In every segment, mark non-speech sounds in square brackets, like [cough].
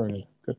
Right. Good.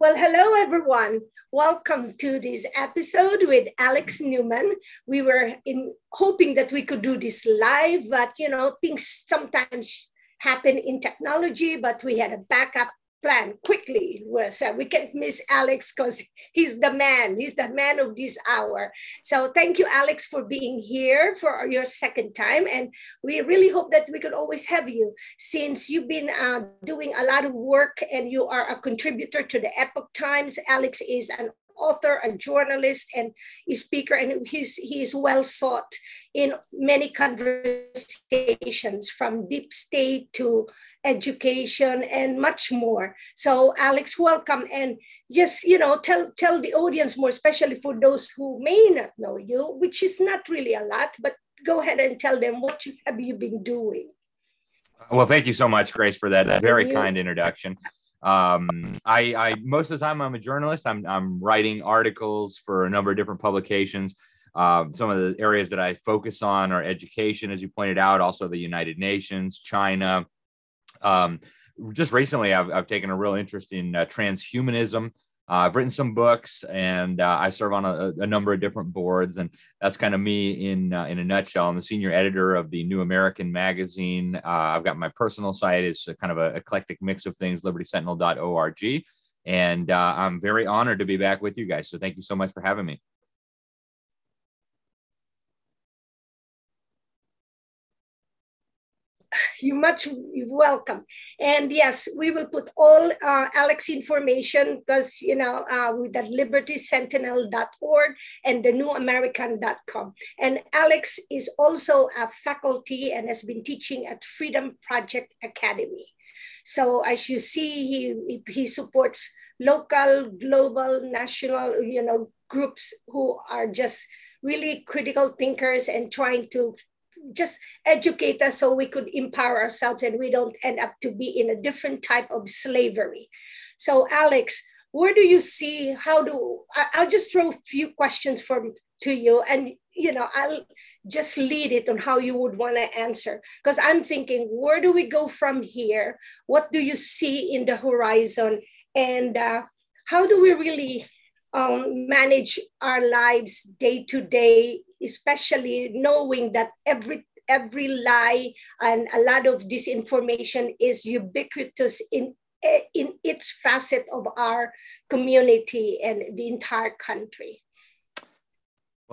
Well, hello, everyone. Welcome to this episode with Alex Newman. We were in hoping that we could do this live, but you know, things sometimes happen in technology, but we had a backup plan quickly. So we can't miss Alex because he's the man. He's the man of this hour. So thank you, Alex, for being here for your second time. And we really hope that we could always have you since you've been uh, doing a lot of work and you are a contributor to the Epoch Times. Alex is an author, a journalist, and a speaker, and he's he's well sought in many conversations from deep state to education and much more. So, Alex, welcome, and just you know, tell tell the audience more, especially for those who may not know you, which is not really a lot, but go ahead and tell them what you, have you been doing. Well, thank you so much, Grace, for that very kind introduction. Um, I, I most of the time I'm a journalist. I'm I'm writing articles for a number of different publications. Um, some of the areas that I focus on are education, as you pointed out, also the United Nations, China. Um, just recently, I've, I've taken a real interest in uh, transhumanism. Uh, I've written some books, and uh, I serve on a, a, number of different boards, and that's kind of me in uh, in a nutshell. I'm the senior editor of the New American magazine. Uh, I've got my personal site; it's kind of an eclectic mix of things. LibertySentinel.org, and uh, I'm very honored to be back with you guys. So thank you so much for having me. [laughs] you much welcome. And yes, we will put all uh, Alex information because, you know, uh, with at libertysentinel.org and the newamerican.com. And Alex is also a faculty and has been teaching at Freedom Project Academy. So as you see, he, he supports local, global, national, you know, groups who are just really critical thinkers and trying to just educate us so we could empower ourselves and we don't end up to be in a different type of slavery. So, Alex, where do you see how do I, will just throw a few questions from to you and you know i'll just lead it on how you would want to answer. Because i'm thinking where do we go from here? What do you see in the horizon? And uh, how do we really um, manage our lives day to day especially knowing that every every lie and a lot of disinformation is ubiquitous in in its facet of our community and the entire country.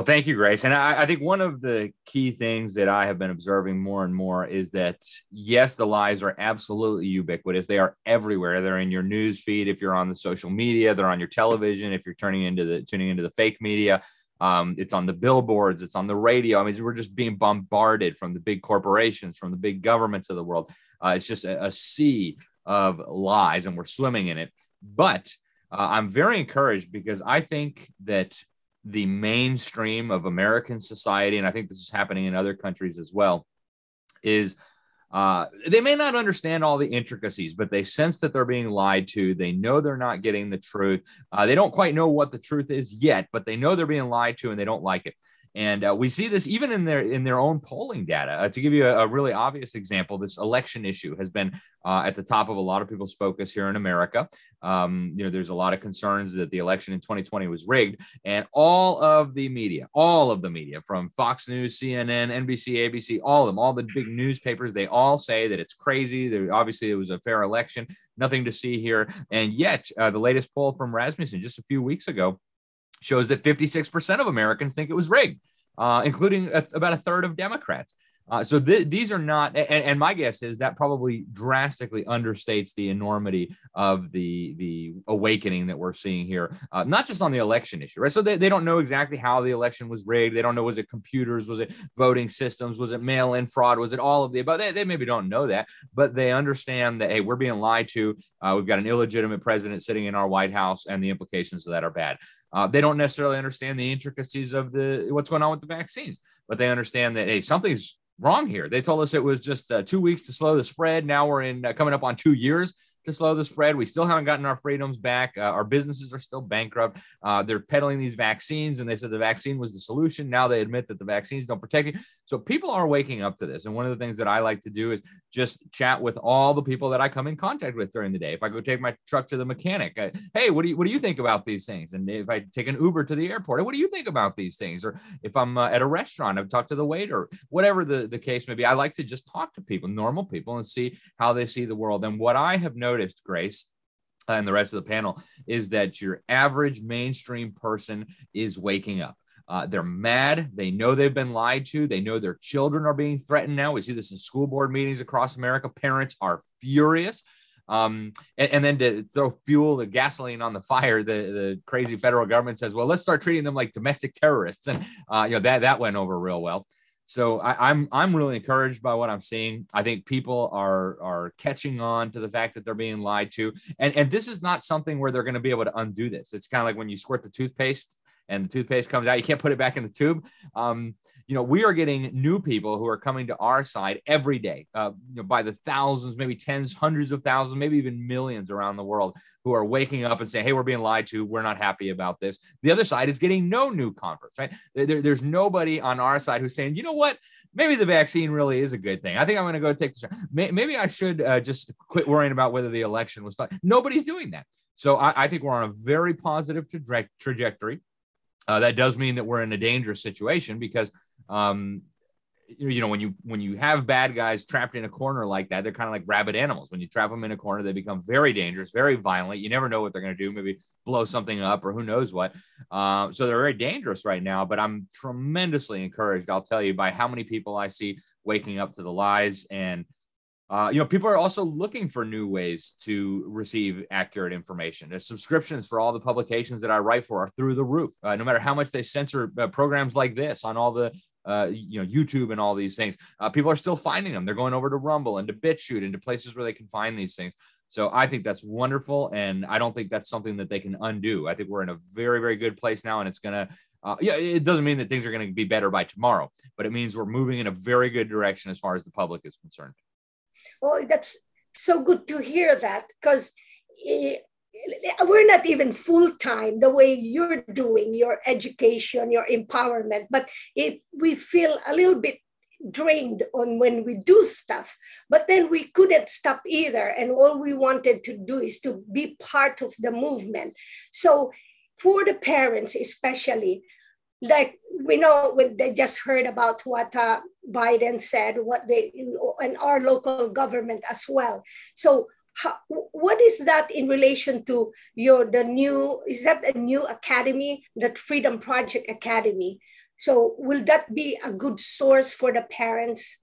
Well, thank you, Grace. And I, I, think one of the key things that I have been observing more and more is that yes, the lies are absolutely ubiquitous. They are everywhere. They're in your news feed. If you're on the social media, they're on your television. If you're turning into the tuning into the fake media, um, it's on the billboards, it's on the radio. I mean, we're just being bombarded from the big corporations, from the big governments of the world. Uh, it's just a, a, sea of lies, and we're swimming in it. But uh, I'm very encouraged because I think that the mainstream of American society, and I think this is happening in other countries as well, is uh, they may not understand all the intricacies, but they sense that they're being lied to. They know they're not getting the truth. Uh, they don't quite know what the truth is yet, but they know they're being lied to and they don't like it. And uh, we see this even in their in their own polling data. Uh, to give you a, a, really obvious example, this election issue has been uh, at the top of a lot of people's focus here in America. Um, you know, there's a lot of concerns that the election in 2020 was rigged, and all of the media, all of the media, from Fox News, CNN, NBC, ABC, all of them, all the big newspapers, they all say that it's crazy. There, obviously, it was a fair election, nothing to see here. And yet, uh, the latest poll from Rasmussen just a few weeks ago shows that 56% of Americans think it was rigged, uh, including a, about a third of Democrats. Uh, so th- these are not, and, and, my guess is that probably drastically understates the enormity of the the awakening that we're seeing here, uh, not just on the election issue, right? So they, they don't know exactly how the election was rigged. They don't know was it computers, was it voting systems, was it mail-in fraud, was it all of the above? They, they maybe don't know that, but they understand that hey, we're being lied to. Uh, we've got an illegitimate president sitting in our White House, and the implications of that are bad. Uh, they don't necessarily understand the intricacies of the what's going on with the vaccines, but they understand that hey, something's wrong here. They told us it was just uh, two weeks to slow the spread. Now we're in uh, coming up on two years to slow the spread. We still haven't gotten our freedoms back. Uh, our businesses are still bankrupt. Uh, they're peddling these vaccines, and they said the vaccine was the solution. Now they admit that the vaccines don't protect you. So people are waking up to this. And one of the things that I like to do is just chat with all the people that I come in contact with during the day. If I go take my truck to the mechanic, I, hey, what do you what do you think about these things? And if I take an Uber to the airport, what do you think about these things? Or if I'm uh, at a restaurant, I've talked to the waiter, whatever the, the case may be. I like to just talk to people, normal people, and see how they see the world. And what I have noticed, Grace, uh, and the rest of the panel is that your average mainstream person is waking up. Uh, they're mad. They know they've been lied to. They know their children are being threatened now. We see this in school board meetings across America. Parents are furious. Um, and, and, then to throw fuel, the gasoline on the fire, the, the crazy federal government says, well, let's start treating them like domestic terrorists. And, uh, you know, that, that went over real well. So I, I'm, I'm really encouraged by what I'm seeing. I think people are are catching on to the fact that they're being lied to, and and this is not something where they're going to be able to undo this. It's kind of like when you squirt the toothpaste and the toothpaste comes out, you can't put it back in the tube. Um, you know, we are getting new people who are coming to our side every day, uh, you know, by the thousands, maybe tens, hundreds of thousands, maybe even millions around the world who are waking up and saying, Hey, we're being lied to. We're not happy about this. The other side is getting no new converts, right? There, there's nobody on our side who's saying, you know what? Maybe the vaccine really is a good thing. I think I'm going to go take this. Maybe I should uh, just quit worrying about whether the election was. Nobody's doing that. So I, I think we're on a very positive tra- trajectory. Uh, that does mean that we're in a dangerous situation because um, you know when you when you have bad guys trapped in a corner like that they're kind of like rabid animals when you trap them in a corner they become very dangerous very violent you never know what they're going to do maybe blow something up or who knows what uh, so they're very dangerous right now but i'm tremendously encouraged i'll tell you by how many people i see waking up to the lies and uh, you know, people are also looking for new ways to receive accurate information. The subscriptions for all the publications that I write for are through the roof. Uh, no matter how much they censor uh, programs like this on all the uh, you know, YouTube and all these things. Uh, people are still finding them. They're going over to Rumble and to BitChute and to places where they can find these things. So I think that's wonderful, and I don't think that's something that they can undo. I think we're in a very, very good place now, and it's gonna. Uh, yeah, it doesn't mean that things are going to be better by tomorrow, but it means we're moving in a very good direction as far as the public is concerned. Well, that's so good to hear that because eh, we're not even full time the way you're doing your education, your empowerment, but if we feel a little bit drained on when we do stuff, but then we couldn't stop either. And all we wanted to do is to be part of the movement. So for the parents, especially, like we know when they just heard about what uh, Biden said, what they and our local government as well. So how, what is that in relation to your the new is that a new academy that freedom project academy? So will that be a good source for the parents?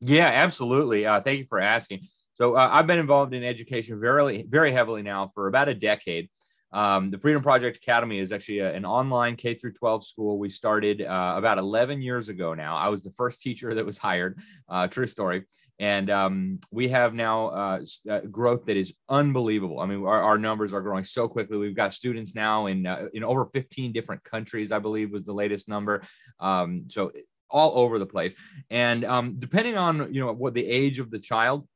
Yeah absolutely. Uh, thank you for asking. So uh, i've been involved in education very very heavily now for about a decade um, the freedom project academy is actually a, an online k through 12 school we started uh, about 11 years ago now i was the first teacher that was [laughs] hired uh, true story and um, we have now uh, uh, growth that is unbelievable. I mean, our, our, numbers are growing so quickly. We've got students now in uh, in over 15 different countries, I believe, was the latest number. Um, so all over the place. And um, depending on you know what the age of the child,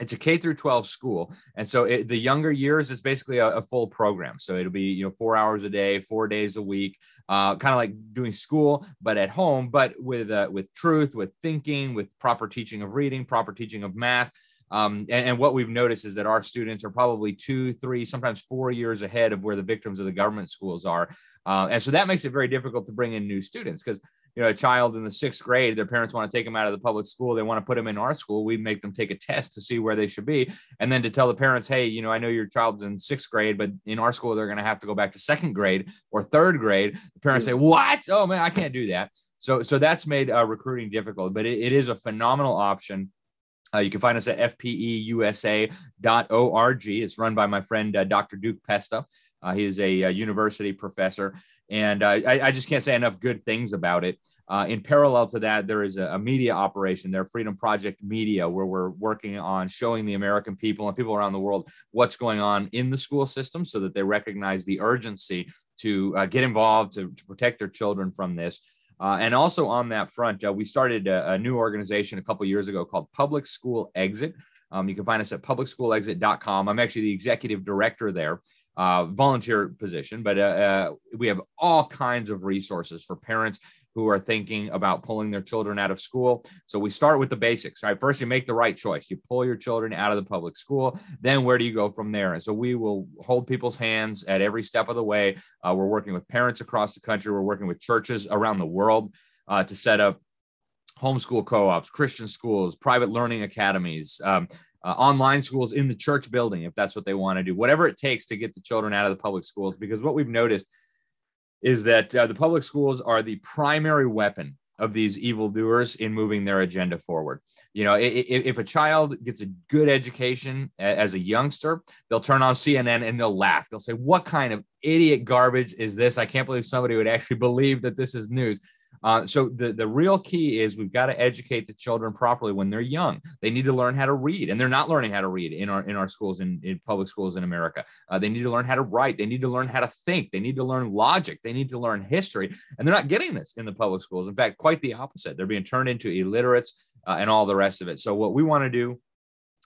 it's a K through 12 school. And so it, the younger years is basically a, a, full program. So it'll be, you know, four hours a day, four days a week, uh, kind of like doing school, but at home, but with, uh, with truth, with thinking, with proper teaching of reading, proper teaching of math. Um, and, and, what we've noticed is that our students are probably two, three, sometimes four years ahead of where the victims of the government schools are. Uh, and so that makes it very difficult to bring in new students because you know a child in the sixth grade their parents want to take them out of the public school they want to put them in our school we make them take a test to see where they should be and then to tell the parents hey you know i know your child's in sixth grade but in our school they're going to have to go back to second grade or third grade the parents say what oh man i can't do that so so that's made uh, recruiting difficult but it, it is a phenomenal option uh, you can find us at fpeusa.org. It's run by my friend uh, Dr. Duke Pesta. Uh, he is a, a, university professor, and uh, I, I, just can't say enough good things about it. Uh, in parallel to that, there is a, a, media operation there, Freedom Project Media, where we're working on showing the American people and people around the world what's going on in the school system so that they recognize the urgency to uh, get involved to, to, protect their children from this. Uh, and also on that front, uh, we started a, a, new organization a couple years ago called Public School Exit. Um, you can find us at publicschoolexit.com. I'm actually the executive director there. Uh, volunteer position, but uh, uh, we have all kinds of resources for parents who are thinking about pulling their children out of school. So we start with the basics, right? First, you make the right choice. You pull your children out of the public school. Then where do you go from there? And so we will hold people's hands at every step of the way. Uh, we're working with parents across the country. We're working with churches around the world uh, to set up homeschool co-ops, Christian schools, private learning academies, um, uh, online schools in the church building if that's what they want to do whatever it takes to get the children out of the public schools because what we've noticed is that uh, the public schools are the primary weapon of these evildoers in moving their agenda forward. You know, if, if, a child gets a good education as a youngster, they'll turn on CNN and they'll laugh. They'll say, What kind of idiot garbage is this? I can't believe somebody would actually [laughs] believe that this is news. Uh, so the, the real key is we've got to educate the children properly when they're young. They need to learn how to read, and they're not learning how to read in our in our schools in, in public schools in America. Uh, they need to learn how to write. They need to learn how to think. They need to learn logic. They need to learn history, and they're not getting this in the public schools. In fact, quite the opposite. They're being turned into illiterates uh, and all the rest of it. So what we want to do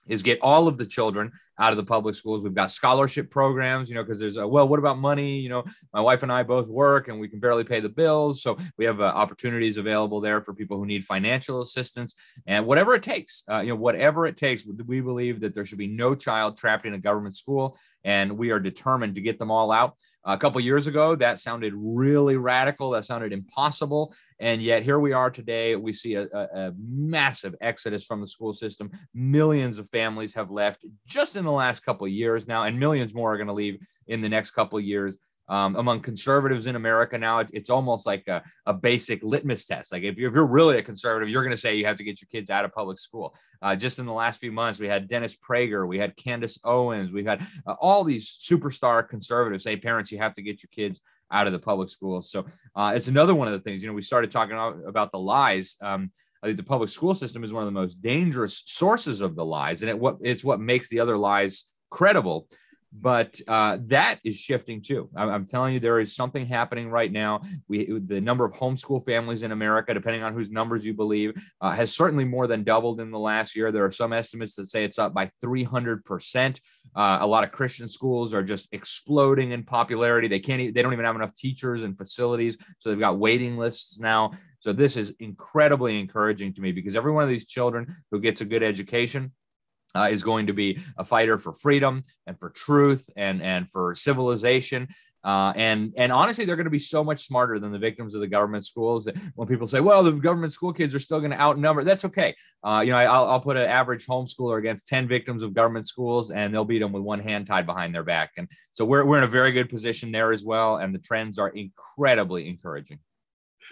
is get all of the children out of the public schools. We've got scholarship programs, you know, because there's a, well, what about money? You know, my wife and I both work and we can barely pay the bills. So we have uh, opportunities available there for people who need financial assistance and whatever it takes, uh, you know, whatever it takes. We believe that there should be no child trapped in a government school and we are determined to get them all out. A couple years ago, that sounded really radical. That sounded impossible. And yet, here we are today. We see a, a, a, massive exodus from the school system. Millions of families have left just in the last couple of years now, and millions more are going to leave in the next couple of years um, among conservatives in America now, it's, it's almost like a, a, basic litmus test. Like if you're, if you're really a conservative, you're going to say you have to get your kids out of public school. Uh, just in the last few months, we had Dennis Prager, we had Candace Owens, we've had uh, all these superstar conservatives say, parents, you have to get your kids out of the public schools. So uh, it's another one of the things. You know, we started talking about the lies. Um, I think the public school system is one of the most dangerous sources of the lies, and it what it's what makes the other lies credible but uh, that is shifting too. I'm, I'm, telling you, there is something happening right now. We the number of homeschool families in America, depending on whose numbers you believe, uh, has certainly more than doubled in the last year. There are some estimates that say it's up by 300 percent. Uh, a lot of Christian schools are just exploding in popularity. They can't. They don't even have enough teachers and facilities, so they've got waiting lists now. So this is incredibly encouraging to me because every one of these children who gets a good education uh, is going to be a fighter for freedom and for truth and and for civilization. Uh, and and honestly, they're going to be so much smarter than the victims of the government schools. When people say, "Well, the government school kids are still going to outnumber," that's okay. Uh, you know, I, will I'll put an average homeschooler against ten victims of government schools, and they'll beat them with one hand tied behind their back. And so we're we're in a very good position there as well. And the trends are incredibly encouraging.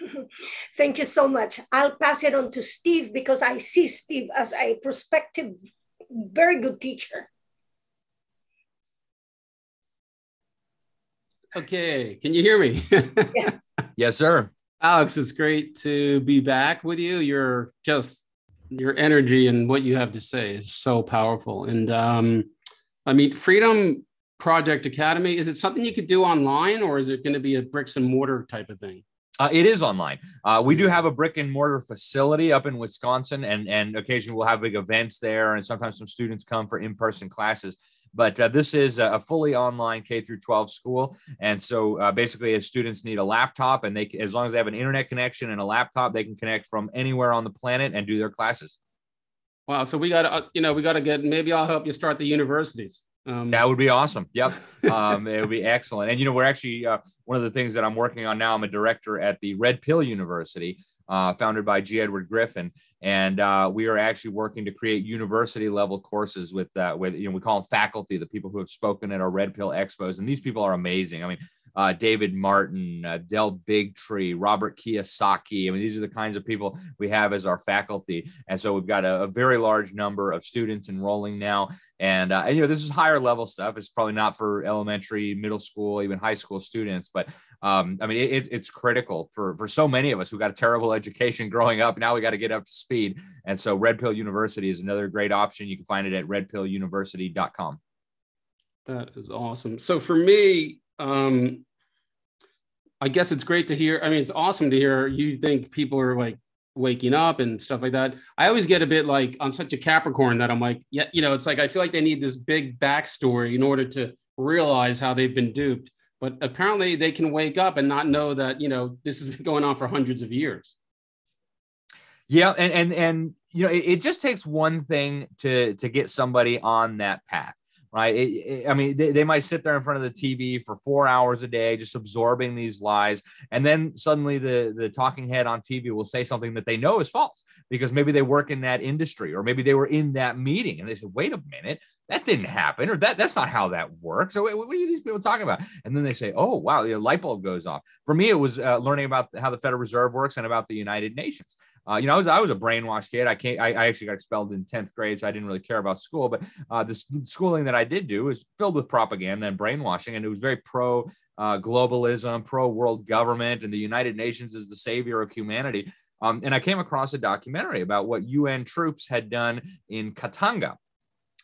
[laughs] Thank you so much. I'll pass it on to Steve because I see Steve as a prospective very good teacher. Okay, can you hear me? [laughs] yes. yes, sir. Alex, it's great to be back with you. You're just your energy and what you have to say is so powerful. And um, I mean, Freedom Project Academy, is it something you could do online or is it going to be a bricks and mortar type of thing? Uh, it is online. Uh, we do have a brick and mortar facility up in Wisconsin, and and occasionally we'll have big events there, and sometimes some students come for in person classes. But uh, this is a fully online K through 12 school, and so uh, basically, as students need a laptop, and they as long as they have an internet connection and a laptop, they can connect from anywhere on the planet and do their classes. Wow! So we got to, uh, you know, we got to get. Maybe I'll help you start the universities. Um, that would be awesome. Yep. [laughs] Um, it would be excellent. And, you know, we're actually, uh, one of the things that I'm working on now, I'm a director at the Red Pill University, uh, founded by G. Edward Griffin. And uh, we are actually working to create university level courses with, uh, with, you know, we call them faculty, the people who have spoken at our Red Pill expos. And these people are amazing. I mean, uh, David Martin, uh, Del Bigtree, Robert Kiyosaki. I mean, these are the kinds of people we have as our faculty. And so we've got a, a very large number of students enrolling now. And, uh, and, you know, this is higher level stuff. It's probably not for elementary, middle school, even high school students. But um, I mean, it, it's critical for, for so many of us who got a terrible [laughs] education growing up. Now we got to get up to speed. And so Red Pill University is another great option. You can find it at redpilluniversity.com. That is awesome. So for me, um, I guess it's great to hear. I mean, it's awesome to hear you think people are like waking up and stuff like that. I always get a bit like I'm such a Capricorn that I'm like, yeah, you know, it's like I feel like they need this big backstory in order to realize how they've been duped. But apparently they can wake up and not know that, you know, this has been going on for hundreds of years. Yeah, and and and you know, it, it just takes one thing to to get somebody on that path right? It, it, I mean, they, they, might sit there in front of the TV for four hours a day, just absorbing these lies. And then suddenly the, the talking head on TV will say something that they know is false because maybe they work in that industry or maybe they were in that meeting and they said, wait a minute, that didn't happen or that that's not how that works. So what, are these people talking about? And then they say, oh, wow, the light bulb goes off. For me, it was uh, learning about how the Federal Reserve works and about the United Nations. Uh, you know, I was I was a brainwashed kid. I can't. I, I, actually got expelled in tenth grade, so I didn't really care about school. But uh, the schooling that I did do was filled with propaganda and brainwashing, and it was very pro uh, globalism, pro world government, and the United Nations is the savior of humanity. Um, and I came across a documentary about what UN troops had done in Katanga,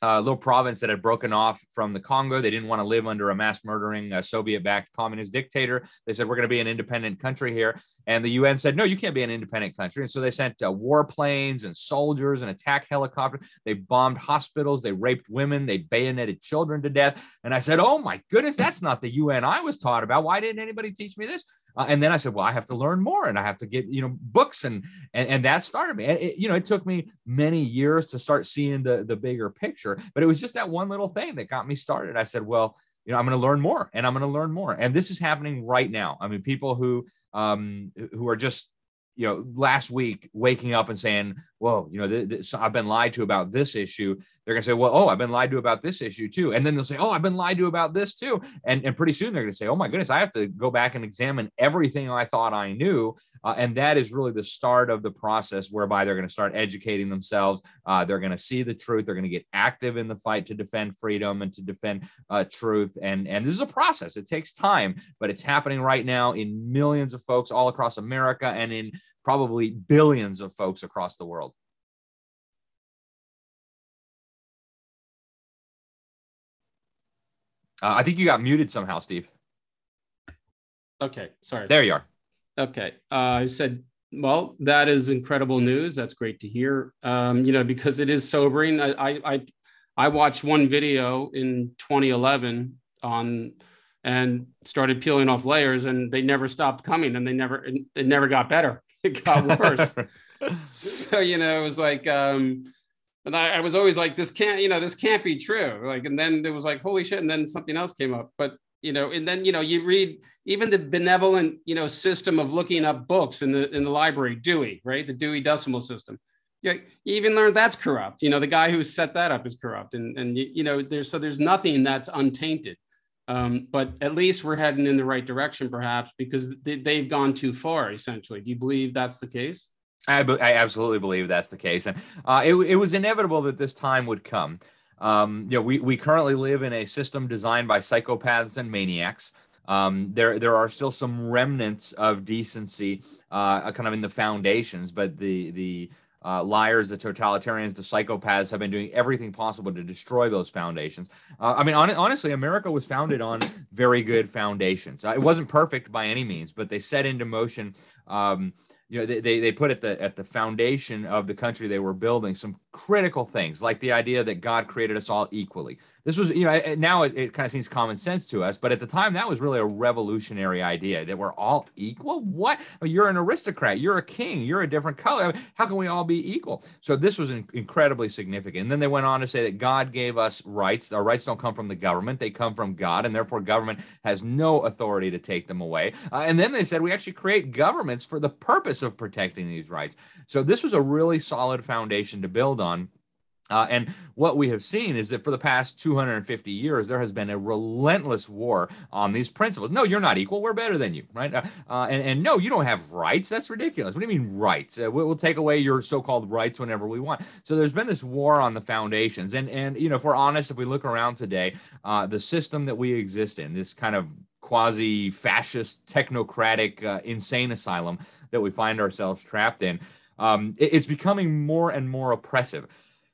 a little province that had broken off from the Congo. They didn't want to live under a mass murdering uh, Soviet backed communist dictator. They said, We're going to be an independent country here. And the UN said, No, you can't be an independent country. And so they sent uh, warplanes and soldiers and attack helicopters. They bombed hospitals. They raped women. They bayoneted children to death. And I said, Oh my goodness, that's not the UN I was taught about. Why didn't anybody teach me this? Uh, and then I said, well, I have to learn more and I have to get, you know, books and, and, and that started me. And it, you know, it took me many years to start seeing the, the bigger picture, but it was just that one little thing that got me started. I said, well, you know, I'm going to learn more and I'm going to learn more. And this is happening right now. I mean, people who, um, who are just you know, last week waking up and saying, "Whoa, you know, this, I've been lied to about this issue." They're gonna say, "Well, oh, I've been lied to about this issue too," and then they'll say, "Oh, I've been lied to about this too," and and pretty soon they're gonna say, "Oh my goodness, I have to go back and examine everything I thought I knew," uh, and that is really the start of the process whereby they're gonna start educating themselves. Uh, they're gonna see the truth. They're gonna get active in the fight to defend freedom and to defend uh, truth. And and this is a process. It takes time, but it's happening right now in millions of folks all across America and in probably billions of folks across the world. Uh, I think you got muted somehow, Steve. Okay, sorry. There you are. Okay, uh, I said, well, that is incredible news. That's great to hear. Um, you know, because it is sobering. I, I, I, I watched one video in 2011 on and started peeling off layers, and they never stopped coming, and they never, it never got better. [laughs] it got worse. [laughs] so you know, it was like, um, and I, I, was always like, this can't, you know, this can't be true. Like, and then it was like, holy shit, and then something else came up. But you know, and then you know, you read even the benevolent, you know, system of looking up books in the in the library, Dewey, right? The Dewey Decimal System. You, even learn that's corrupt. You know, the guy who set that up is corrupt, and and you, know, there's so there's nothing that's untainted. Um, but at least we're heading in the right direction, perhaps, because they, have gone too far. Essentially, do you believe that's the case? I, I absolutely believe that's the case, and uh, it, it was inevitable that this time would come. Um, you know, we, we currently live in a system designed by psychopaths and maniacs. Um, there there are still some remnants of decency, uh, kind of in the foundations, but the the uh, liars, the totalitarians, the psychopaths have been doing everything possible to destroy those foundations. Uh, I mean, on, honestly, America was founded on very good foundations. Uh, it wasn't perfect by any means, but they set into motion. Um, you know, they, they, they put at the at the foundation of the country they were building some critical things, like the idea that God created us all equally, this was, you know, now it, it kind of seems common sense to us, but at the time that was really a revolutionary idea that we're all equal. What? I mean, you're an aristocrat, you're a king, you're a different color. I mean, how can we all be equal? So this was incredibly significant. And then they went on to say that God gave us rights. Our rights don't come from the government; they come from God, and therefore government has no authority to take them away. Uh, and then they said we actually create governments for the purpose of protecting these rights. So this was a really solid foundation to build on. Uh, and what we have seen is that for the past 250 years, there has been a relentless war on these principles. No, you're not equal. We're better than you, right? Uh, uh, and, and no, you don't have rights. That's ridiculous. What do you mean rights? Uh, we'll, take away your so-called rights whenever we want. So there's been this war on the foundations. And, and you know, if we're honest, if we look around today, uh, the system that we exist in, this kind of quasi-fascist, technocratic, insane asylum that we find ourselves trapped in, um, it, it's becoming more and more oppressive.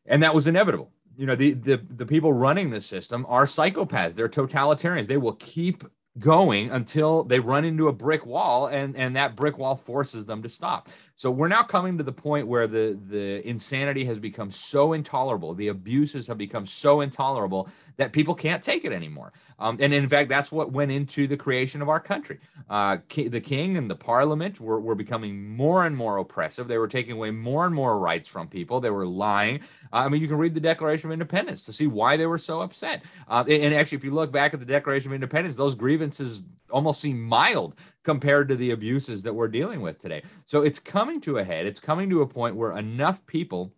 And that was inevitable. You know the, the the people running this system are psychopaths. They're totalitarians. They will keep going until they run into a brick wall and and that brick wall forces them to stop So we're now coming to the point where the the insanity has become so intolerable, the abuses have become so intolerable that people can't take it anymore. Um, and in fact, that's what went into the creation of our country. Uh, the king and the parliament were, were becoming more and more oppressive. They were taking away more and more rights from people. They were lying. Uh, I mean, you can read the Declaration of Independence to see why they were so upset. Uh, and actually, if you look back at the Declaration of Independence, those grievances almost seem mild compared to the abuses that we're dealing with today. So it's coming to a head. It's coming to a point where enough people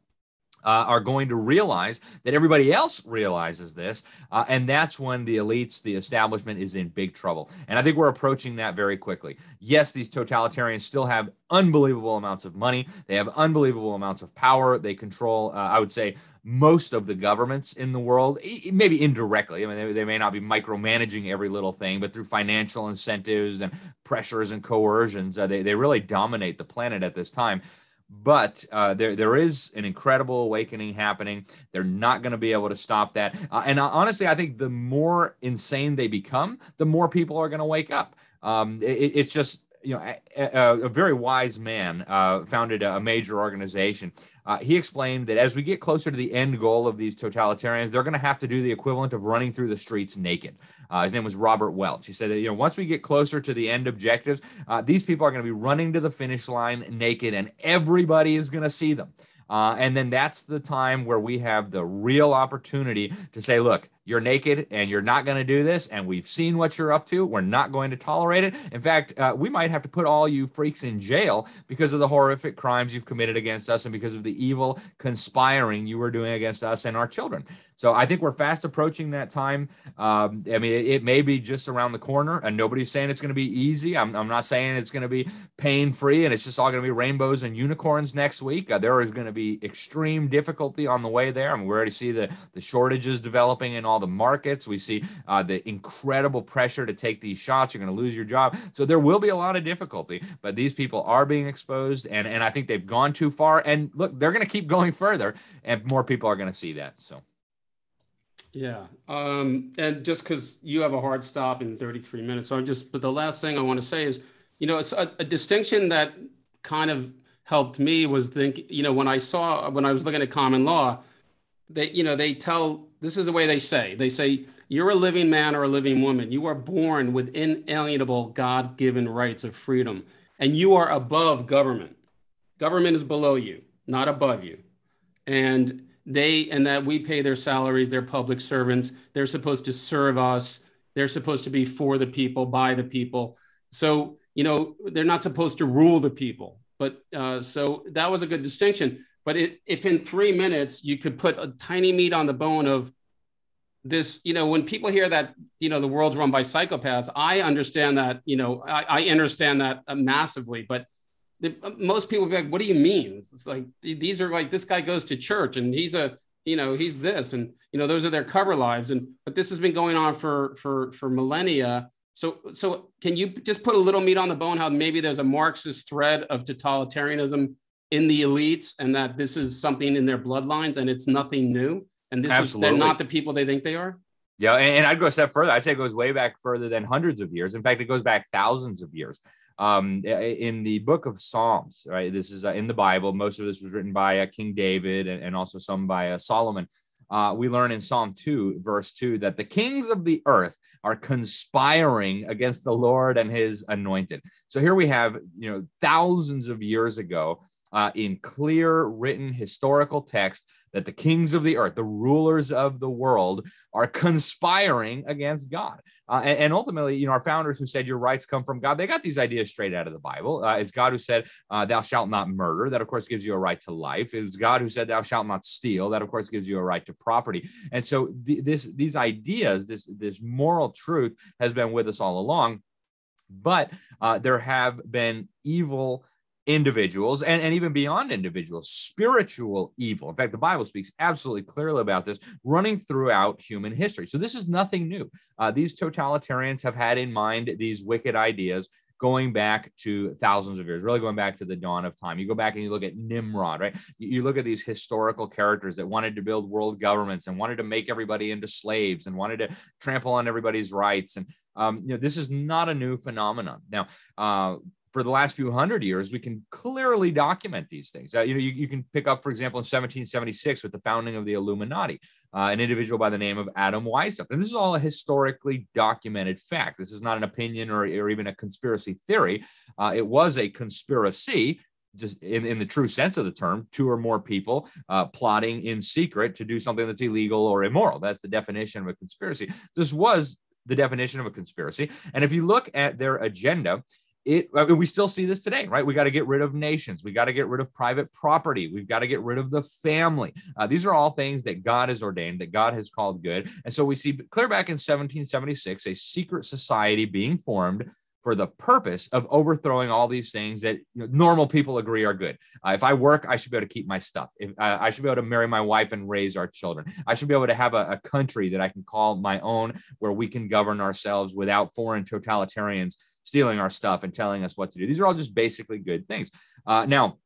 uh, are going to realize that everybody else realizes this. Uh, and that's when the elites, the establishment is in big trouble. And I think we're approaching that very quickly. Yes, these totalitarians still have unbelievable amounts of money, they have unbelievable amounts of power. They control, uh, I would say, most of the governments in the world, maybe indirectly. I mean, they, they, may not be micromanaging every little thing, but through financial incentives and pressures and coercions, uh, they, they really dominate the planet at this time but uh, there there is an incredible awakening happening. They're not going to be able to stop that. Uh, and uh, honestly, I think the more insane they become, the more people are going to wake up. Um, it, it's just you know a, a, a very wise man uh, founded a major organization uh, he explained that as we get closer to the end goal of these totalitarians, they're going to have to do the equivalent of running through the streets naked. Uh, his name was Robert Welch. He said that you know once we get closer to the end objectives, uh, these people are going to be running to the finish line naked, and everybody is going to see them. Uh, and then that's the time where we have the real opportunity to say, look, you're naked and you're not going to do this. And we've seen what you're up to. We're not going to tolerate it. In fact, uh, we might have to put all you freaks in jail because of the horrific crimes you've committed against us and because of the evil conspiring you were doing against us and our children. So I think we're fast approaching that time. Um, I mean, it, it, may be just around the corner, and nobody's saying it's going to be easy. I'm, I'm not saying it's going to be pain free and it's just all going to be rainbows and unicorns next week. Uh, there is going to be extreme difficulty on the way there. I mean, we already see the, the shortages developing in all the markets. We see uh, the incredible pressure to take these shots. You're going to lose your job. So there will be a lot of difficulty, but these people are being exposed, and, and I think they've gone too far. And look, they're going to keep going further, and more people are going to see that. So. Yeah. Um, and just because you have a hard stop in 33 minutes, so I'm just, but the last thing I want to say is, you know, it's a, a distinction that kind of helped me was think, you know, when I saw, when I was looking at common law, they, you know, they tell, this is the way they say, they say, you're a living man or a living woman. You are born with inalienable God given rights of freedom, and you are above government. Government is below you, not above you. And they and that we pay their salaries they're public servants. They're supposed to serve us. They're supposed to be for the people by the people. So you know they're not supposed to rule the people. But uh, so that was a good distinction. But it, if in three minutes you could put a tiny meat on the bone of this you know when people hear that you know the world's run by psychopaths i understand that you know i, I understand that massively. But most people be like, "What do you mean?" It's like these are like this guy goes to church and he's a you know he's this and you know those are their cover lives and but this has been going on for for for millennia. So so can you just put a little meat on the bone how maybe there's a Marxist thread of totalitarianism in the elites and that this is something in their bloodlines and it's nothing new and this Absolutely. is they're not the people they think they are. Yeah, and, and I'd go a step further. I'd say it goes way back further than hundreds of years. In fact, it goes back thousands of years um, in the book of Psalms, right? This is uh, in the Bible. Most of this was written by uh, King David and, and, also some by uh, Solomon. Uh, we learn in Psalm 2, verse 2, that the kings of the earth are conspiring against the Lord and his anointed. So here we have, you know, thousands of years ago, uh, in clear written historical text that the kings of the earth, the rulers of the world, are conspiring against God. Uh, and, and, ultimately, you know, our founders who said your rights come from God, they got these ideas straight out of the Bible. Uh, it's God who said, uh, "Thou shalt not murder." That, of course, gives you a right to life. It's God who said, "Thou shalt not steal." That, of course, gives you a right to property. And so, th- this these ideas, this this moral truth, has been with us all along. But uh, there have been evil individuals and, and even beyond individuals, spiritual evil. In fact, the Bible speaks absolutely clearly about this running throughout human history. So this is nothing new. Uh, these totalitarians have had in mind these wicked ideas going back to thousands of years, really going back to the dawn of time. You go back and you look at Nimrod, right? You look at these historical characters that wanted to build world governments and wanted to make everybody into slaves and wanted to trample on everybody's rights. And um, you know, this is not a new phenomenon. Now, uh, for the last few hundred years, we can clearly document these things. Uh, you know, you, you, can pick up, for example, in 1776 with the founding of the Illuminati, uh, an individual by the name of Adam Weishaupt. And this is all a historically documented fact. This is not an opinion or, or even a conspiracy theory. Uh, it was a conspiracy just in, in the true sense of the term, two or more people uh, plotting in secret to do something that's illegal or immoral. That's the definition of a conspiracy. This was the definition of a conspiracy. And if you look at their agenda, it I mean, we still see this today right we got to get rid of nations we got to get rid of private property we've got to get rid of the family uh, these are all things that god has ordained that god has called good and so we see clear back in 1776 a secret society being formed for the purpose of overthrowing all these things that you know, normal people agree are good. Uh, if I work, I should be able to keep my stuff. If, uh, I should be able to marry my wife and raise our children. I should be able to have a, a country that I can call my own, where we can govern ourselves without foreign totalitarians stealing our stuff and telling us what to do. These are all just basically good things. Uh, now,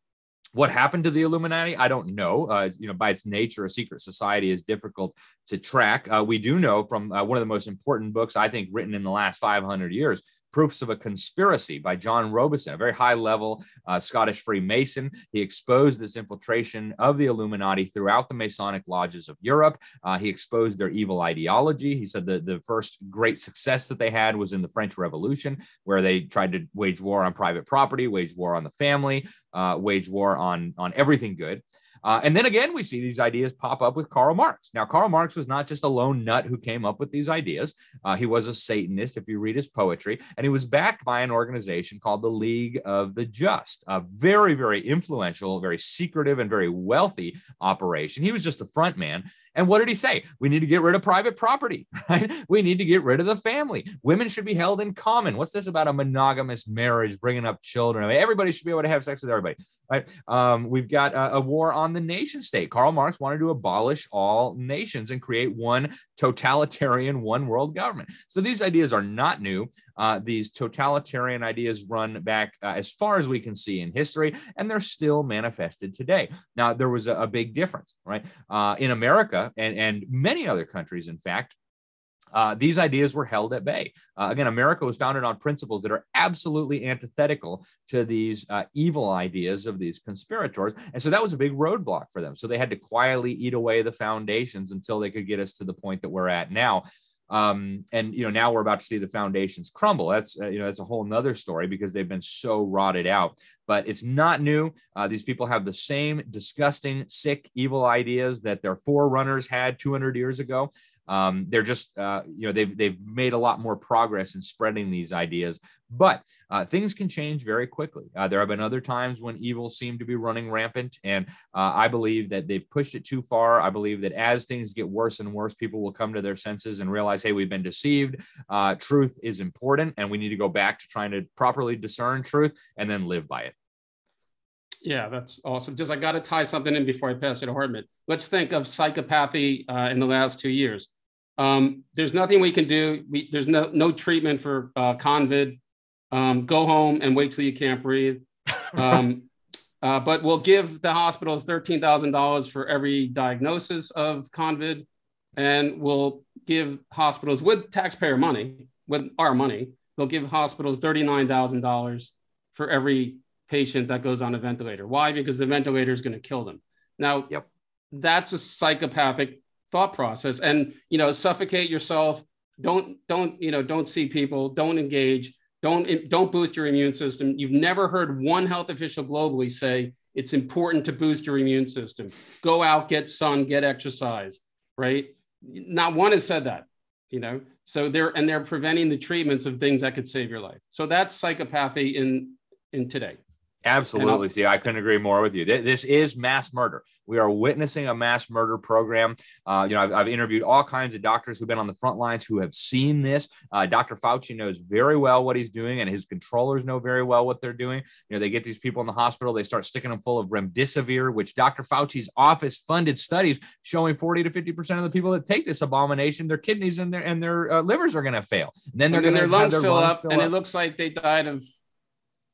what happened to the Illuminati? I don't know. Uh, you know, by its nature, a secret society is difficult to track. Uh, we do know from uh, one of the most important books I think written in the last 500 years, Proofs of a Conspiracy by John Robison, a very high level uh, Scottish Freemason. He exposed this infiltration of the Illuminati throughout the Masonic lodges of Europe. Uh, he exposed their evil ideology. He said that the first great success that they had was in the French Revolution, where they tried to wage war on private property, wage war on the family, uh, wage war on, on everything good. Uh, and then again, we see these ideas pop up with Karl Marx. Now, Karl Marx was not just a lone nut who came up with these ideas. Uh, he was a Satanist, if you read his poetry, and he was backed by an organization called the League of the Just, a very, very influential, very secretive, and very wealthy operation. He was just the front man. And what did he say? We need to get rid of private property, [laughs] right? We need to get rid of the family. Women should be held in common. What's this about a monogamous marriage, bringing up children? I mean, everybody should be able to have sex with everybody, right? Um, we've got a, a war on the nation state. Karl Marx wanted to abolish all nations and create one totalitarian, one world government. So these ideas are not new. Uh, these totalitarian ideas run back uh, as far as we can see in history, and they're still manifested today. Now, there was a, a big difference, right? Uh, in America and, and many other countries, in fact, uh, these ideas were held at bay. Uh, again, America was founded on principles that are absolutely antithetical to these uh, evil ideas of these conspirators. And so that was a big roadblock for them. So they had to quietly eat away the foundations until they could get us to the point that we're at now. Um, and you know now we're about to see the foundations crumble. That's uh, you know that's a whole nother story because they've been so rotted out. But it's not new. Uh, these people have the same disgusting, sick, evil ideas that their forerunners had 200 years ago. Um, they're just, uh, you know, they've, they've made a lot more progress in spreading these ideas, but uh, things can change very quickly. Uh, there have been other times when evil seemed to be running rampant, and uh, I believe that they've pushed it too far. I believe that as things get worse and worse, people will come to their senses and realize, hey, we've been deceived. Uh, truth is important, and we need to go back to trying to properly discern truth and then live by it. Yeah, that's awesome. Just I got to tie something in before I pass it to Hartmut. Let's think of psychopathy uh, in the last two years. Um, there's nothing we can do. We, there's no no treatment for uh, COVID. Um, go home and wait till you can't breathe. Um, [laughs] uh, but we'll give the hospitals thirteen thousand dollars for every diagnosis of COVID, and we'll give hospitals with taxpayer money, with our money, they'll give hospitals thirty nine thousand dollars for every patient that goes on a ventilator. Why? Because the ventilator is going to kill them. Now, yep. that's a psychopathic thought process. And you know suffocate yourself. Don't don't you know don't see people. Don't engage. Don't don't boost your immune system. You've never heard one health official globally say it's important to boost your immune system. Go out get sun get exercise right? Not one has said that you know? So they're and they're preventing the treatments of things that could save your life. So that's psychopathy in in today Absolutely. See, I couldn't agree more with you. This is mass murder. We are witnessing a mass murder program. Uh, you know, I've, I've, interviewed all kinds of doctors who've been on the front lines who have seen this. Uh, Dr. Fauci knows very well what he's doing, and his controllers know very well what they're doing. You know, they get these people in the hospital, they start sticking them full of remdesivir, which Dr. Fauci's office funded studies showing 40 to 50 percent of the people that take this abomination, their kidneys and their and their uh, livers are going to fail. And then they're going to their lungs fill lungs up, fill and up. it looks like they died of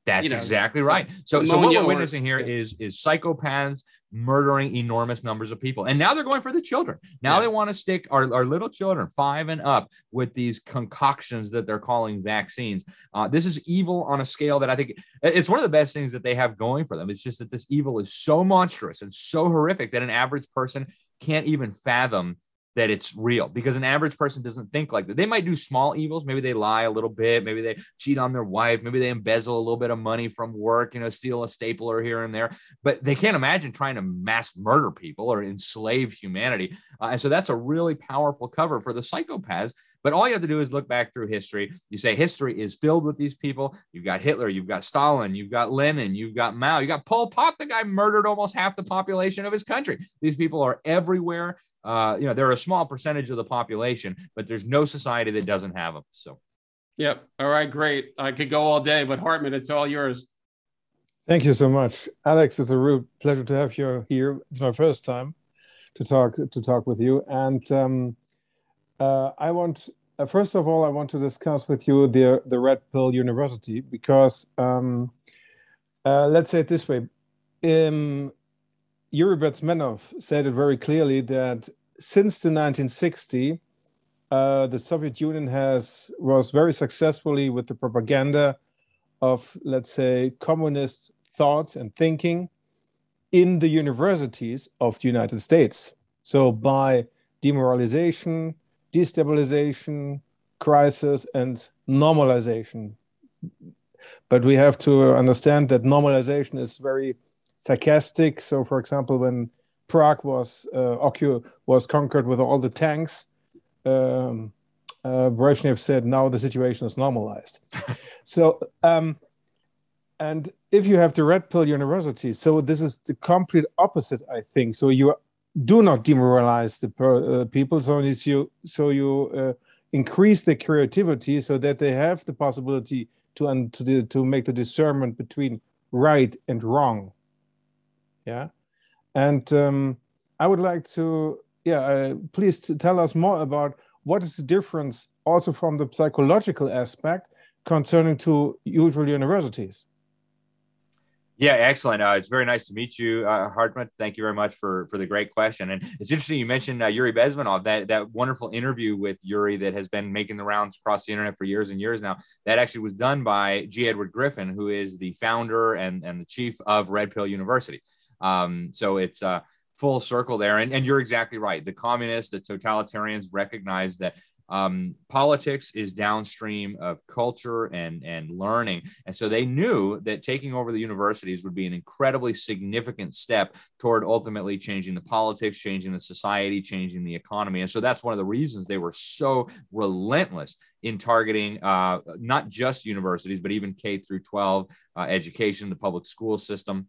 That's you know, exactly right. So, so what we're witnessing here yeah. is is psychopaths murdering enormous numbers of people, and now they're going for the children. Now Yeah. they want to stick our, our little children, five and up, with these concoctions that they're calling vaccines. Uh, this is evil on a scale that I think it's one of the best things that they have going for them. It's just that this evil is so monstrous and so horrific that an average person can't even fathom that it's real because an average person doesn't think like that. They might do small evils. Maybe they lie a little bit. Maybe they cheat on their wife. Maybe they embezzle a little bit of money from work, you know, steal a stapler here and there. But they can't imagine trying to mass murder people or enslave humanity. Uh, and so that's a really powerful cover for the psychopaths. But all you have to do is look back through history. You say history is filled with these people. You've got Hitler, you've got Stalin, you've got Lenin, you've got Mao, you got Pol Pot. The guy murdered almost half the population of his country. These people are everywhere. Uh, you know, they're a small percentage of the population, but there's no society that doesn't have them. So, Yep. All right. Great. I could go all day, but Hartmut, it's all yours. Thank you so much, Alex. It's a real pleasure to have you here. It's my first time to talk to talk with you, and um, uh, I want uh, first of all I want to discuss with you the the Red Pill University because um, uh, let's say it this way. Um, Yuri Bezmenov said it very clearly that since the 1960, uh, the Soviet Union has was very successfully with the propaganda of let's say communist thoughts and thinking in the universities of the United States. So by demoralization, destabilization, crisis, and normalization. But we have to understand that normalization is very sarcastic. So, for example, when Prague was uh, occu- was conquered with all the tanks, um, uh, Brezhnev said, "Now the situation is normalized." [laughs] so, um, and if you have the red pill university, so this is the complete opposite, I think. So you do not demoralize the per, uh, people, so you so you uh, increase their creativity so that they have the possibility to un, to the, to make the discernment between right and wrong. Yeah, and um, I would like to yeah, uh, please tell us more about what is the difference also from the psychological aspect concerning to usual universities. Yeah, excellent. Uh, it's very nice to meet you, uh, Hartmut. Thank you very much for for the great question. And it's interesting you mentioned uh, Yuri Bezmenov. That that wonderful interview with Yuri that has been making the rounds across the internet for years and years now. That actually was done by G. Edward Griffin, who is the founder and and the chief of Red Pill University. Um, so it's uh, full circle there. And and you're exactly right. The communists, the totalitarians recognize that um, politics is downstream of culture and and learning and so they knew that taking over the universities would be an incredibly significant step toward ultimately changing the politics changing the society changing the economy and so that's one of the reasons they were so relentless in targeting uh, not just universities but even k through 12 uh, education the public school system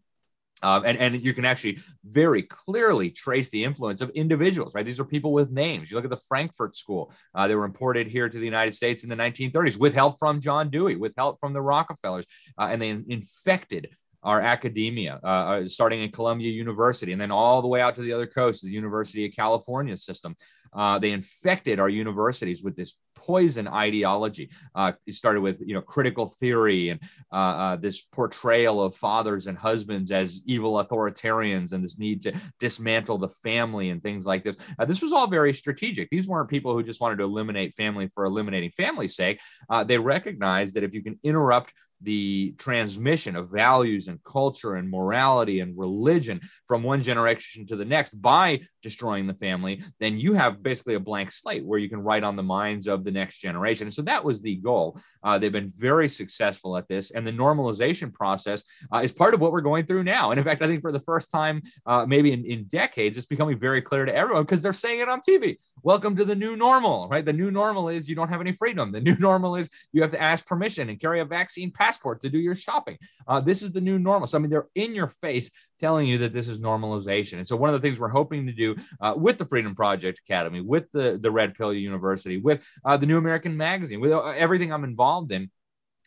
um, and, and you can actually very clearly trace the influence of individuals, right? These are people with names. You look at the Frankfurt School, uh, they were imported here to the United States in the 1930s with help from John Dewey, with help from the Rockefellers, uh, and they infected our academia, uh, starting in Columbia University, and then all the way out to the other coast, the University of California system. Uh, they infected our universities with this poison ideology. Uh, it started with you know critical theory and uh, uh, this portrayal of fathers and husbands as evil authoritarians, and this need to dismantle the family and things like this. Uh, this was all very strategic. These weren't people who just wanted to eliminate family for eliminating family's sake. Uh, they recognized that if you can interrupt the transmission of values and culture and morality and religion from one generation to the next by destroying the family, then you have basically a blank slate where you can write on the minds of the next generation. So that was the goal. Uh, they've been very successful at this. And the normalization process uh, is part of what we're going through now. And in fact, I think for the first time, uh, maybe in, in decades, it's becoming very clear to everyone because they're saying it on TV. Welcome to the new normal, right? The new normal is you don't have any freedom. The new [laughs] normal is you have to ask permission and carry a vaccine passport to do your shopping. Uh, this is the new normal. So, I mean, they're in your face telling you that this is normalization. And so, one of the things we're hoping to do uh, with the Freedom Project Academy, with the, the Red Pill University, with uh, the New American Magazine, with uh, everything I'm involved in,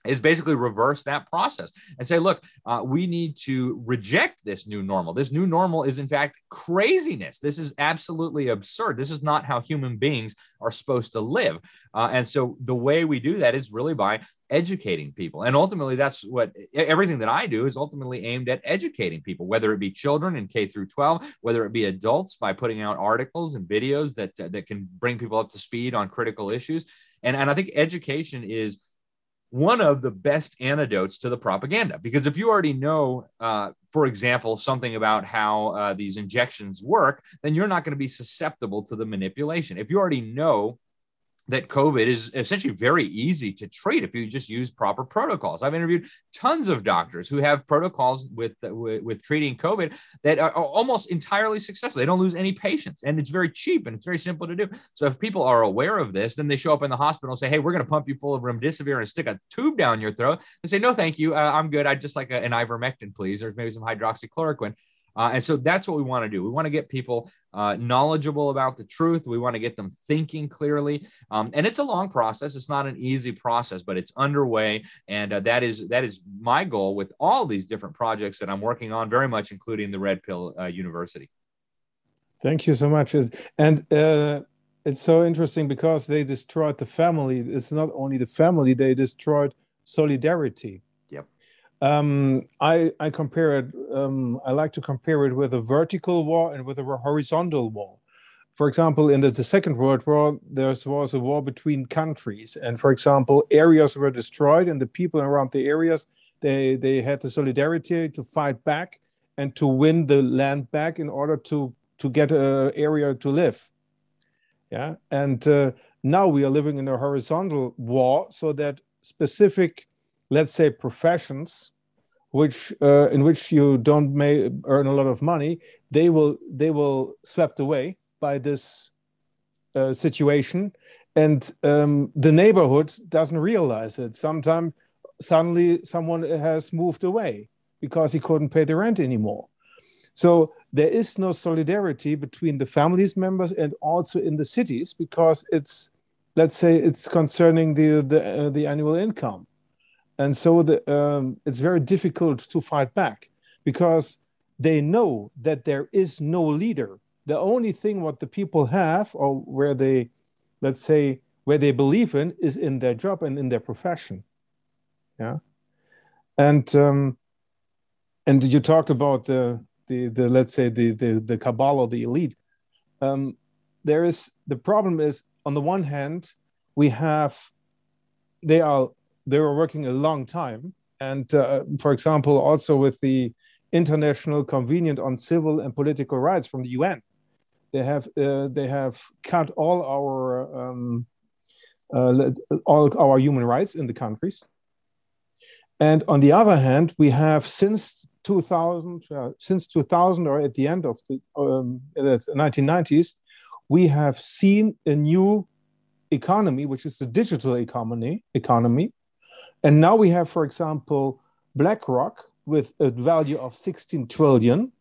is basically reverse that process and say, look, uh, we need to reject this new normal. This new normal is, in fact, craziness. This is absolutely absurd. This is not how human beings are supposed to live. Uh, and so the way we do that is really by educating people. And ultimately, that's what everything that I do is ultimately aimed at educating people, whether it be children in K through 12, whether it be adults by putting out articles and videos that, that can bring people up to speed on critical issues. And, and I think education is one of the best antidotes to the propaganda. Because if you already know, uh, for example, something about how uh, these injections work, then you're not going to be susceptible to the manipulation. If you already know that COVID is essentially very easy to treat if you just use proper protocols. I've interviewed tons of doctors who have protocols with with, with treating COVID that are, almost entirely successful. They don't lose any patients, and it's very cheap and it's very simple to do. So if people are aware of this, then they show up in the hospital and say, "Hey, we're going to pump you full of remdesivir and stick a tube down your throat." and say, "No, thank you. Uh, I'm good. I'd just like a, an ivermectin, please. There's maybe some hydroxychloroquine." Uh, and so that's what we want to do. We want to get people uh, knowledgeable about the truth. We want to get them thinking clearly. Um, and it's a long process. It's not an easy process, but it's underway. And uh, that is that is my goal with all these different projects that I'm working on, very much including the Red Pill uh, University. Thank you so much. And uh, it's so interesting because they destroyed the family. It's not only the family; they destroyed solidarity um, I, I compare it, um, I like to compare it with a vertical war and with a horizontal war. For example, in the, the Second World War, there was a war between countries. And for example, areas were destroyed and the people around the areas, they, they had the solidarity to fight back and to win the land back in order to, to get an area to live. Yeah. And uh, now we are living in a horizontal war so that specific let's say professions which uh, in which you don't may earn a lot of money they will they will swept away by this uh, situation. And um, the neighborhood doesn't realize it. Sometimes suddenly someone has moved away because he couldn't pay the rent anymore. So there is no solidarity between the families members and also in the cities because it's let's say it's concerning the the, uh, the annual income and so the, um, it's very difficult to fight back because they know that there is no leader. The only thing what the people have or where they let's say where they believe in is in their job and in their profession. Yeah. And um and you talked about the the the let's say the the the cabal or the elite. Um there is the problem is on the one hand we have they are they were working a long time. And uh, for example, also with the International Convenient on Civil and Political Rights from the UN, they have uh, they have cut all our um, uh, all our human rights in the countries. And on the other hand, we have since 2000, uh, since 2000 or at the end of the um, 1990s, we have seen a new economy, which is the digital economy, economy, and now we have, for example, BlackRock with a value of 16 trillion.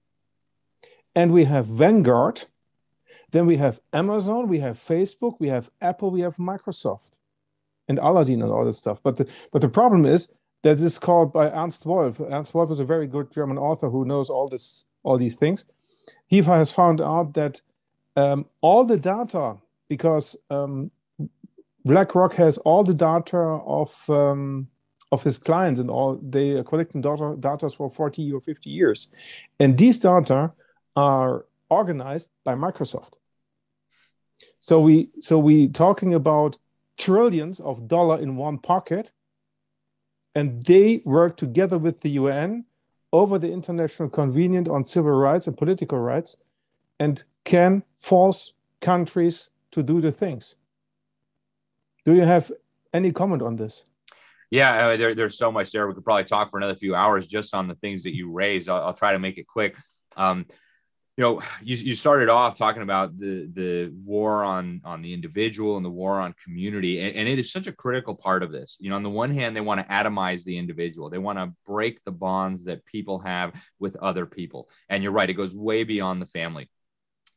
And we have Vanguard. Then we have Amazon, we have Facebook, we have Apple, we have Microsoft and Aladdin and all this stuff. But the, but the problem is that this is called by Ernst Wolff. Ernst Wolff is a very good German author who knows all this, all these things. He has found out that um, all the data, because um, BlackRock has all the data of um, of his clients and all they are collecting data data for 40 or 50 years. And these data are organized by microsoft. So we so we talking about trillions of dollar in one pocket and they work together with the un over the international convenient on civil rights and political rights and can force countries to do the things do you have any comment on this? Yeah, uh, there, there's so much there. We could probably talk for another few hours just on the things that you raised. I'll, I'll try to make it quick. Um, you know, you, you started off talking about the the war on on the individual and the war on community, and, and it is such a critical part of this. You know, on the one hand, they want to atomize the individual. They want to break the bonds that people have with other people. And you're right; it goes way beyond the family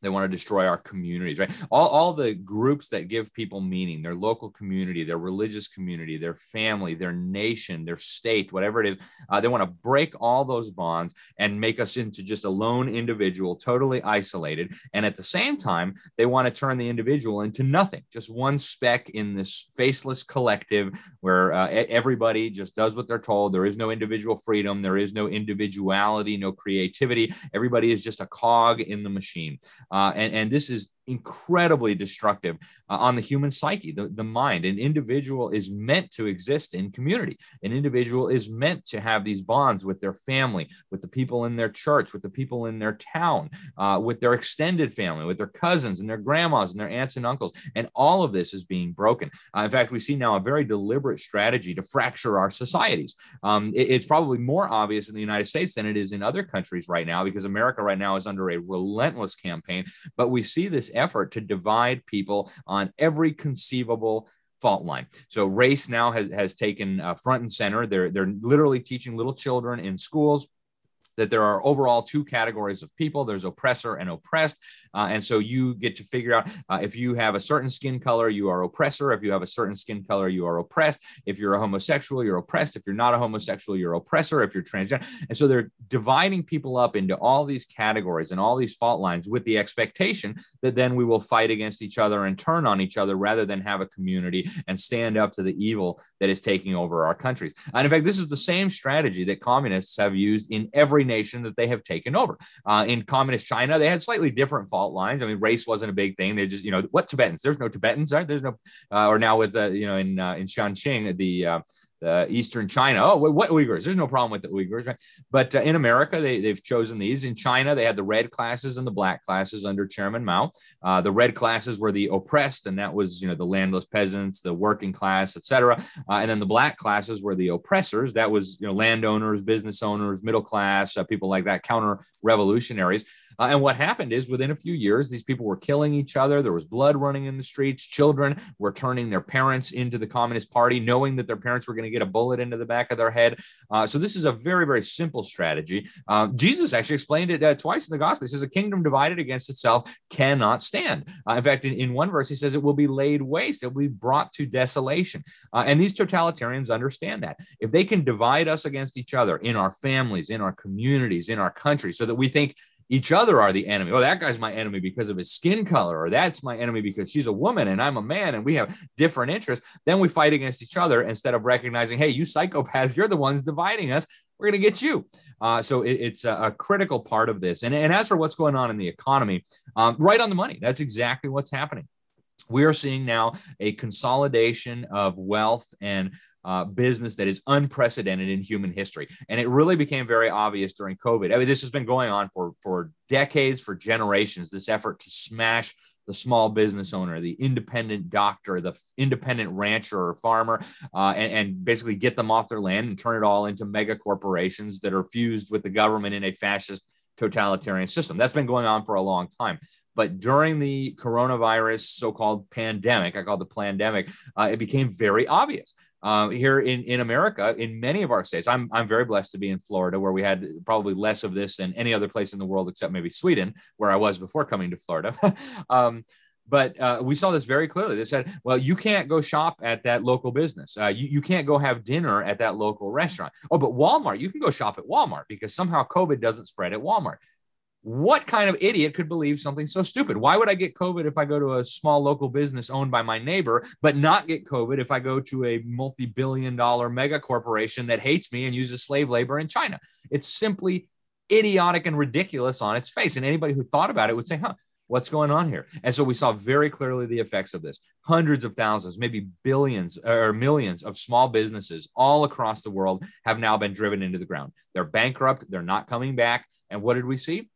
they want to destroy our communities, right? All, all the groups that give people meaning, their local community, their religious community, their family, their nation, their state, whatever it is, uh, they want to break all those bonds and make us into just a lone individual, totally isolated. And at the same time, they want to turn the individual into nothing, just one speck in this faceless collective where uh, everybody just does what they're told. There is no individual freedom, there is no individuality, no creativity. Everybody is just a cog in the machine. Uh, and, and this is incredibly destructive uh, on the human psyche, the, the mind. An individual is meant to exist in community. An individual is meant to have these bonds with their family, with the people in their church, with the people in their town, uh, with their extended family, with their cousins and their grandmas and their aunts and uncles. And all of this is being broken. Uh, in fact, we see now a very deliberate strategy to fracture our societies. Um, it, it's probably more obvious in the United States than it is in other countries right now because America right now is under a relentless campaign. But we see this effort to divide people on every conceivable fault line. So race now has, has taken uh, front and center. They're, they're literally teaching little children in schools that there are overall two categories of people. There's oppressor and oppressed. Uh, and so you get to figure out uh, if you have a certain skin color you are oppressor. If you have a certain skin color you are oppressed. If you're a homosexual you're oppressed. If you're not a homosexual you're oppressor. If you're transgender. And so they're dividing people up into all these categories and all these fault lines with the expectation that then we will fight against each other and turn on each other rather than have a community and stand up to the evil that is taking over our countries. And in fact this is the same strategy that communists have used in every nation that they have taken over. Uh, in communist China, they had slightly different fault lines. I mean, race wasn't a big thing. They just, you know, what Tibetans? There's no Tibetans. Right? There's no, uh, or now with the, you know, in uh, in Xinjiang, the uh, Eastern China. Oh, what Uyghurs? There's no problem with the Uyghurs, right? But uh, in America, they, they've chosen these. In China, they had the red classes and the black classes under Chairman Mao. Uh, the red classes were the oppressed, and that was you know the landless peasants, the working class, etc. Uh, and then the black classes were the oppressors. That was you know landowners, business owners, middle class, uh, people like that, counter revolutionaries. Uh, and what happened is within a few years, these people were killing each other. There was blood running in the streets. Children were turning their parents into the Communist Party, knowing that their parents were going to get a bullet into the back of their head. Uh, so this is a very, very simple strategy. Uh, Jesus actually explained it uh, twice in the gospel. He says, a kingdom divided against itself cannot stand. Uh, in fact, in, in, one verse, he says it will be laid waste. It will be brought to desolation. Uh, and these totalitarians understand that. If they can divide us against each other in our families, in our communities, in our country, so that we think each other are the enemy. Oh, that guy's my enemy because of his skin color, or that's my enemy because she's a woman and I'm a man and we have different interests. Then we fight against each other instead of recognizing, hey, you psychopaths, you're the ones dividing us. We're going to get you. Uh, so it, it's a, a, critical part of this. And, and as for what's going on in the economy, um, right on the money, that's exactly what's happening. We are seeing now a consolidation of wealth and uh, business that is unprecedented in human history. And it really became very obvious during COVID. I mean, this has been going on for, for decades, for generations, this effort to smash the small business owner, the independent doctor, the independent rancher or farmer, uh, and, and, basically get them off their land and turn it all into mega corporations that are fused with the government in a fascist totalitarian system. That's been going on for a long time. But during the coronavirus so called pandemic, I call it the pandemic, uh, it became very obvious uh, here in, in America, in many of our states. I'm, I'm very blessed to be in Florida, where we had probably less of this than any other place in the world, except maybe Sweden, where I was before coming to Florida. [laughs] um, but uh, we saw this very clearly. They said, well, you can't go shop at that local business. Uh, you, you can't go have dinner at that local restaurant. Oh, but Walmart, you can go shop at Walmart because somehow COVID doesn't spread at Walmart what kind of idiot could believe something so stupid? Why would I get COVID if I go to a small local business owned by my neighbor, but not get COVID if I go to a multi billion dollar mega corporation that hates me and uses slave labor in China? It's simply idiotic and ridiculous on its face. And anybody who thought about it would say, huh, what's going on here? And so we saw very clearly the effects of this. Hundreds of thousands, maybe billions or millions of small businesses all across the world have now been driven into the ground. They're bankrupt, they're not coming back. And what did we see?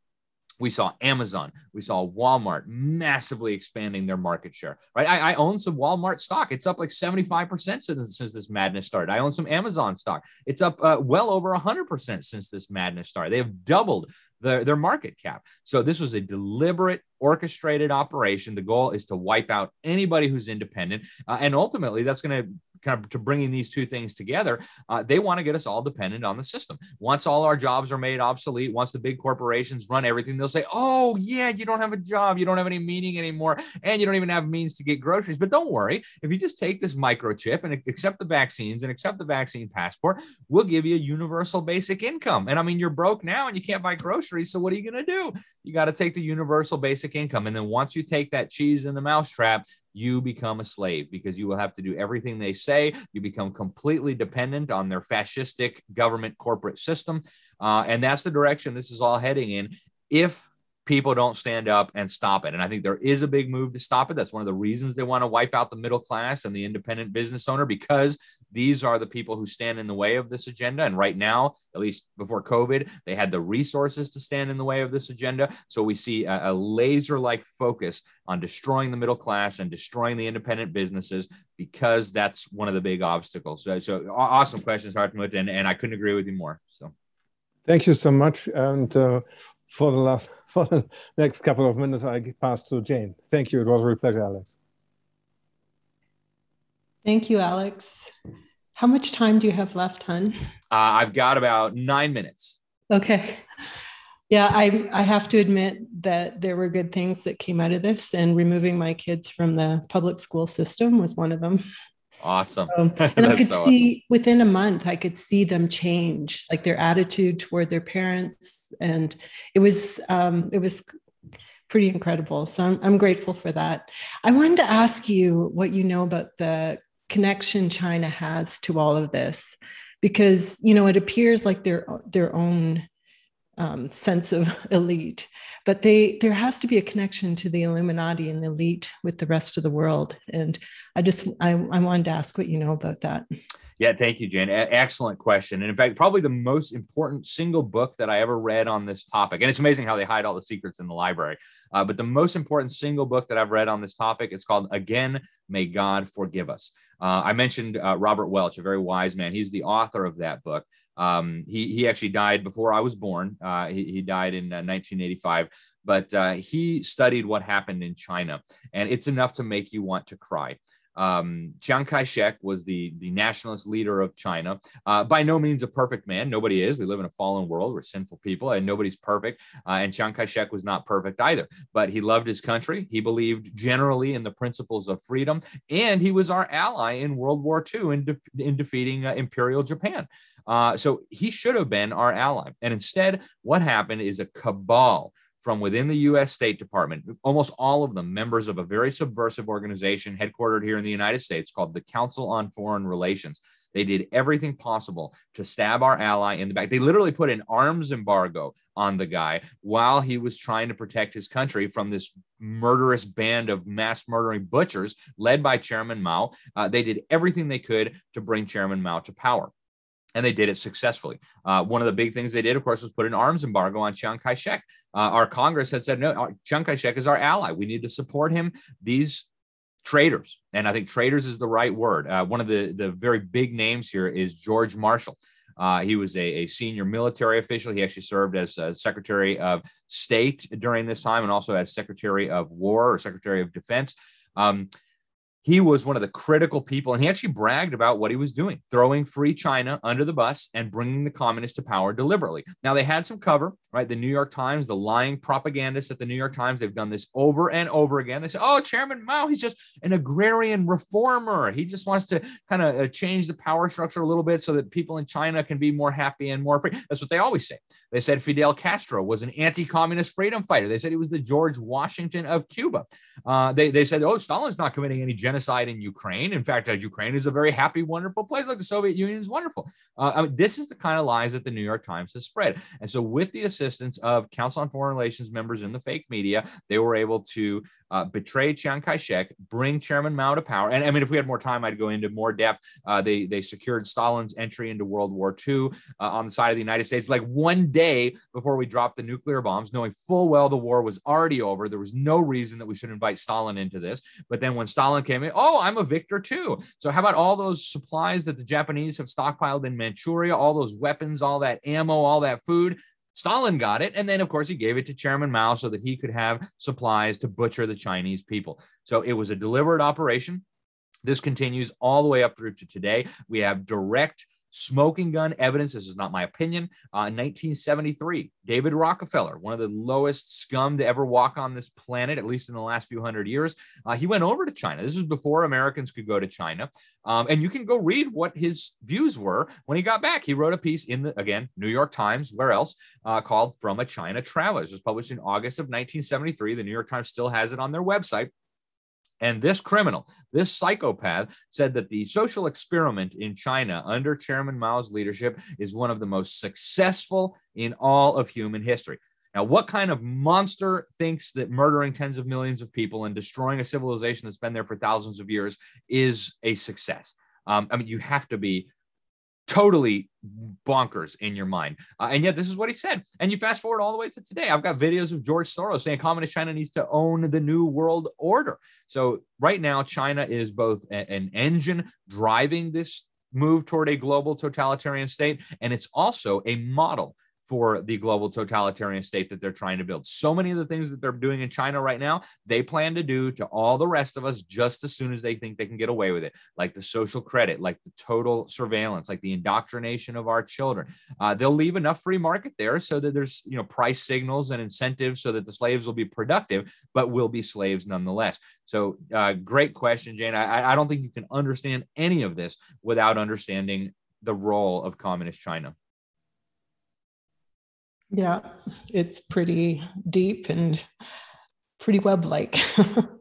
We saw Amazon, we saw Walmart massively expanding their market share. Right, I, I own some Walmart stock; it's up like seventy five percent since, since this madness started. I own some Amazon stock; it's up uh, well over hundred percent since this madness started. They have doubled their, their market cap. So this was a deliberate, orchestrated operation. The goal is to wipe out anybody who's independent, uh, and ultimately that's going to kind of to bringing these two things together, uh, they want to get us all dependent on the system. Once all our jobs are made obsolete, once the big corporations run everything, they'll say, "Oh yeah, you don't have a job, you don't have any meaning anymore, and you don't even have means to get groceries." But don't worry, if you just take this microchip and accept the vaccines and accept the vaccine passport, we'll give you a universal basic income. And I mean, you're broke now and you can't buy groceries, so what are you going to do? You got to take the universal basic income, and then once you take that cheese in the mousetrap, you become a slave because you will have to do everything they say. You become completely dependent on their fascistic government corporate system. Uh, and that's the direction this is all heading in. If people don't stand up and stop it. And I think there is a big move to stop it. That's one of the reasons they want to wipe out the middle class and the independent business owner because these are the people who stand in the way of this agenda. And right now, at least before COVID, they had the resources to stand in the way of this agenda. So we see a, a laser like focus on destroying the middle class and destroying the independent businesses because that's one of the big obstacles. So, so awesome questions, Hartmut. And, and I couldn't agree with you more. So. Thank you so much. And uh, for the last [laughs] for the next couple of minutes, I pass to Jane. Thank you. It was a real pleasure, Alex. Thank you, Alex. How much time do you have left, hun? Uh, I've got about nine minutes. Okay. [laughs] Yeah, I I have to admit that there were good things that came out of this, and removing my kids from the public school system was one of them. Awesome. Um, [laughs] and I could so see awesome. within a month, I could see them change, like their attitude toward their parents, and it was um, it was pretty incredible. So I'm, I'm grateful for that. I wanted to ask you what you know about the connection China has to all of this, because you know it appears like their their own um, sense of [laughs] elite, but they there has to be a connection to the Illuminati and the elite with the rest of the world. And I just I, I wanted to ask what you know about that. Yeah, thank you, Jen. A- excellent question. And in fact, probably the most important single book that I ever read on this topic. And it's amazing how they hide all the secrets in the library. Uh, but the most important single book that I've read on this topic is called Again, May God Forgive Us. Uh, I mentioned uh, Robert Welch, a very wise man. He's the author of that book. Um, he, he actually died before I was born. Uh, he, he, died in 1985 uh, but uh, he studied what happened in China, and it's enough to make you want to cry. Um, Chiang Kai shek was the, the nationalist leader of China. Uh, by no means a perfect man. Nobody is. We live in a fallen world. We're sinful people, and nobody's perfect. Uh, and Chiang Kai shek was not perfect either. But he loved his country. He believed generally in the principles of freedom. And he was our ally in World War II in, de- in defeating uh, Imperial Japan. Uh, so he should have been our ally. And instead, what happened is a cabal from within the US State Department, almost all of them members of a very subversive organization headquartered here in the United States called the Council on Foreign Relations. They did everything possible to stab our ally in the back. They literally put an arms embargo on the guy while he was trying to protect his country from this murderous band of mass murdering butchers led by Chairman Mao. Uh, they did everything they could to bring Chairman Mao to power and they did it successfully. Uh, one of the big things they did, of course, was put an arms embargo on Chiang Kai shek. Uh, our Congress had said, no, Chiang Kai shek is our ally. We need to support him. These traitors, and I think traitors is the right word. Uh, one of the, the very big names here is George Marshall. Uh, he was a, a, senior military official. He actually served as Secretary of State during this time and also as Secretary of War or Secretary of Defense. Um, he was one of the critical people, and he actually bragged about what he was doing, throwing free China under the bus and bringing the communists to power deliberately. Now, they had some cover, right? The New York Times, the lying propagandists at the New York Times, they've done this over and over again. They say, oh, Chairman Mao, he's just an agrarian reformer. He just wants to kind of uh, change the power structure a little bit so that people in China can be more happy and more free. That's what they always say. They said Fidel Castro was an anti communist freedom fighter. They said he was the George Washington of Cuba. Uh, they, they said, oh, Stalin's not committing any genocide in Ukraine. In fact, uh, Ukraine is a very happy, wonderful place. Like the Soviet Union is wonderful. Uh, I mean, this is the kind of lies that the New York Times has spread. And so, with the assistance of Council on Foreign Relations members in the fake media, they were able to uh, betray Chiang Kai-shek, bring Chairman Mao to power. And I mean, if we had more time, I'd go into more depth. Uh, they they secured Stalin's entry into World War II uh, on the side of the United States, like one day before we dropped the nuclear bombs, knowing full well the war was already over. There was no reason that we should invite Stalin into this. But then when Stalin came in, oh, I'm a victor too. So how about all those supplies that the Japanese have stockpiled in Manchuria, all those weapons, all that ammo, all that food? Stalin got it. And then, of course, he gave it to Chairman Mao so that he could have supplies to butcher the Chinese people. So it was a deliberate operation. This continues all the way up through to today. We have direct smoking gun evidence. This is not my opinion. Uh, in 1973, David Rockefeller, one of the lowest scum to ever walk on this planet, at least in the last few hundred years, uh, he went over to China. This was before Americans could go to China. Um, and you can go read what his views were when he got back. He wrote a piece in the, again, New York Times, where else, uh, called From a China Traveler. It was published in August of 1973. The New York Times still has it on their website. And this criminal, this psychopath, said that the social experiment in China under Chairman Mao's leadership is one of the most successful in all of human history. Now, what kind of monster thinks that murdering tens of millions of people and destroying a civilization that's been there for thousands of years is a success? Um, I mean, you have to be totally bonkers in your mind. Uh, and yet, this is what he said. And you fast forward all the way to today. I've got videos of George Soros saying communist China needs to own the new world order. So, right now, China is both a- an engine driving this move toward a global totalitarian state, and it's also a model for the global totalitarian state that they're trying to build. So many of the things that they're doing in China right now, they plan to do to all the rest of us just as soon as they think they can get away with it, like the social credit, like the total surveillance, like the indoctrination of our children. Uh, they'll leave enough free market there so that there's you know price signals and incentives so that the slaves will be productive, but will be slaves nonetheless. So, uh, great question, Jane. I, I don't think you can understand any of this without understanding the role of communist China. Yeah, it's pretty deep and pretty web like.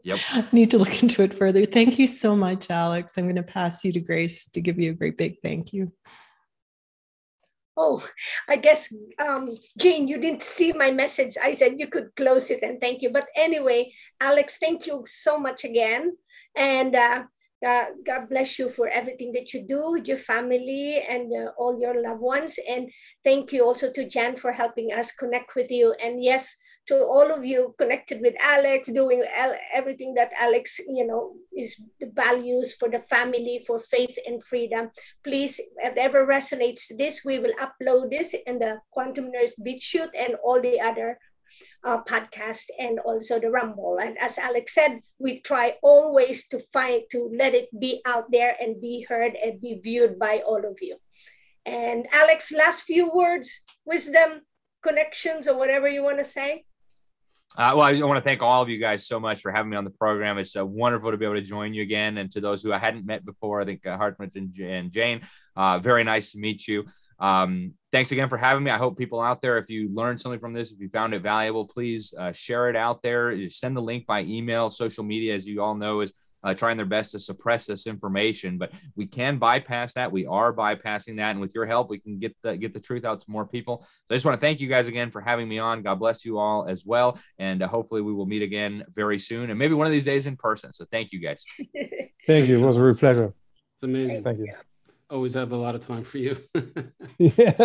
Yep. [laughs] Need to look into it further. Thank you so much, Alex. I'm going to pass you to Grace to give you a great big thank you. Oh, I guess, um, Jane, you didn't see my message. I said you could close it and thank you. But anyway, Alex, thank you so much again. And uh, uh, God bless you for everything that you do with your family and uh, all your loved ones. And thank you also to Jan for helping us connect with you. And yes, to all of you connected with Alex, doing everything that Alex, you know, is the values for the family, for faith and freedom. Please, if ever resonates to this, we will upload this in the Quantum Nurse BitChute and all the other uh, podcast and also the Rumble. And as Alex said, we try always to find to let it be out there and be heard and be viewed by all of you. And Alex, last few words, wisdom, connections, or whatever you want to say. Uh, well, I want to thank all of you guys so much for having me on the program. It's uh, wonderful to be able to join you again. And to those who I hadn't met before, I think uh, Hartmut and, and Jane, uh, very nice to meet you. Um, thanks again for having me. I hope people out there, if you learned something from this, if you found it valuable, please uh, share it out there. Send the link by email. Social media, as you all know, is uh, trying their best to suppress this information, but we can bypass that. We are bypassing that, and with your help, we can get the get the truth out to more people. So I just want to thank you guys again for having me on. God bless you all as well, and uh, hopefully we will meet again very soon, and maybe one of these days in person. So thank you guys. [laughs] thank you. It was a real pleasure. It's amazing. Thank you always have a lot of time for you. [laughs] [laughs] yeah.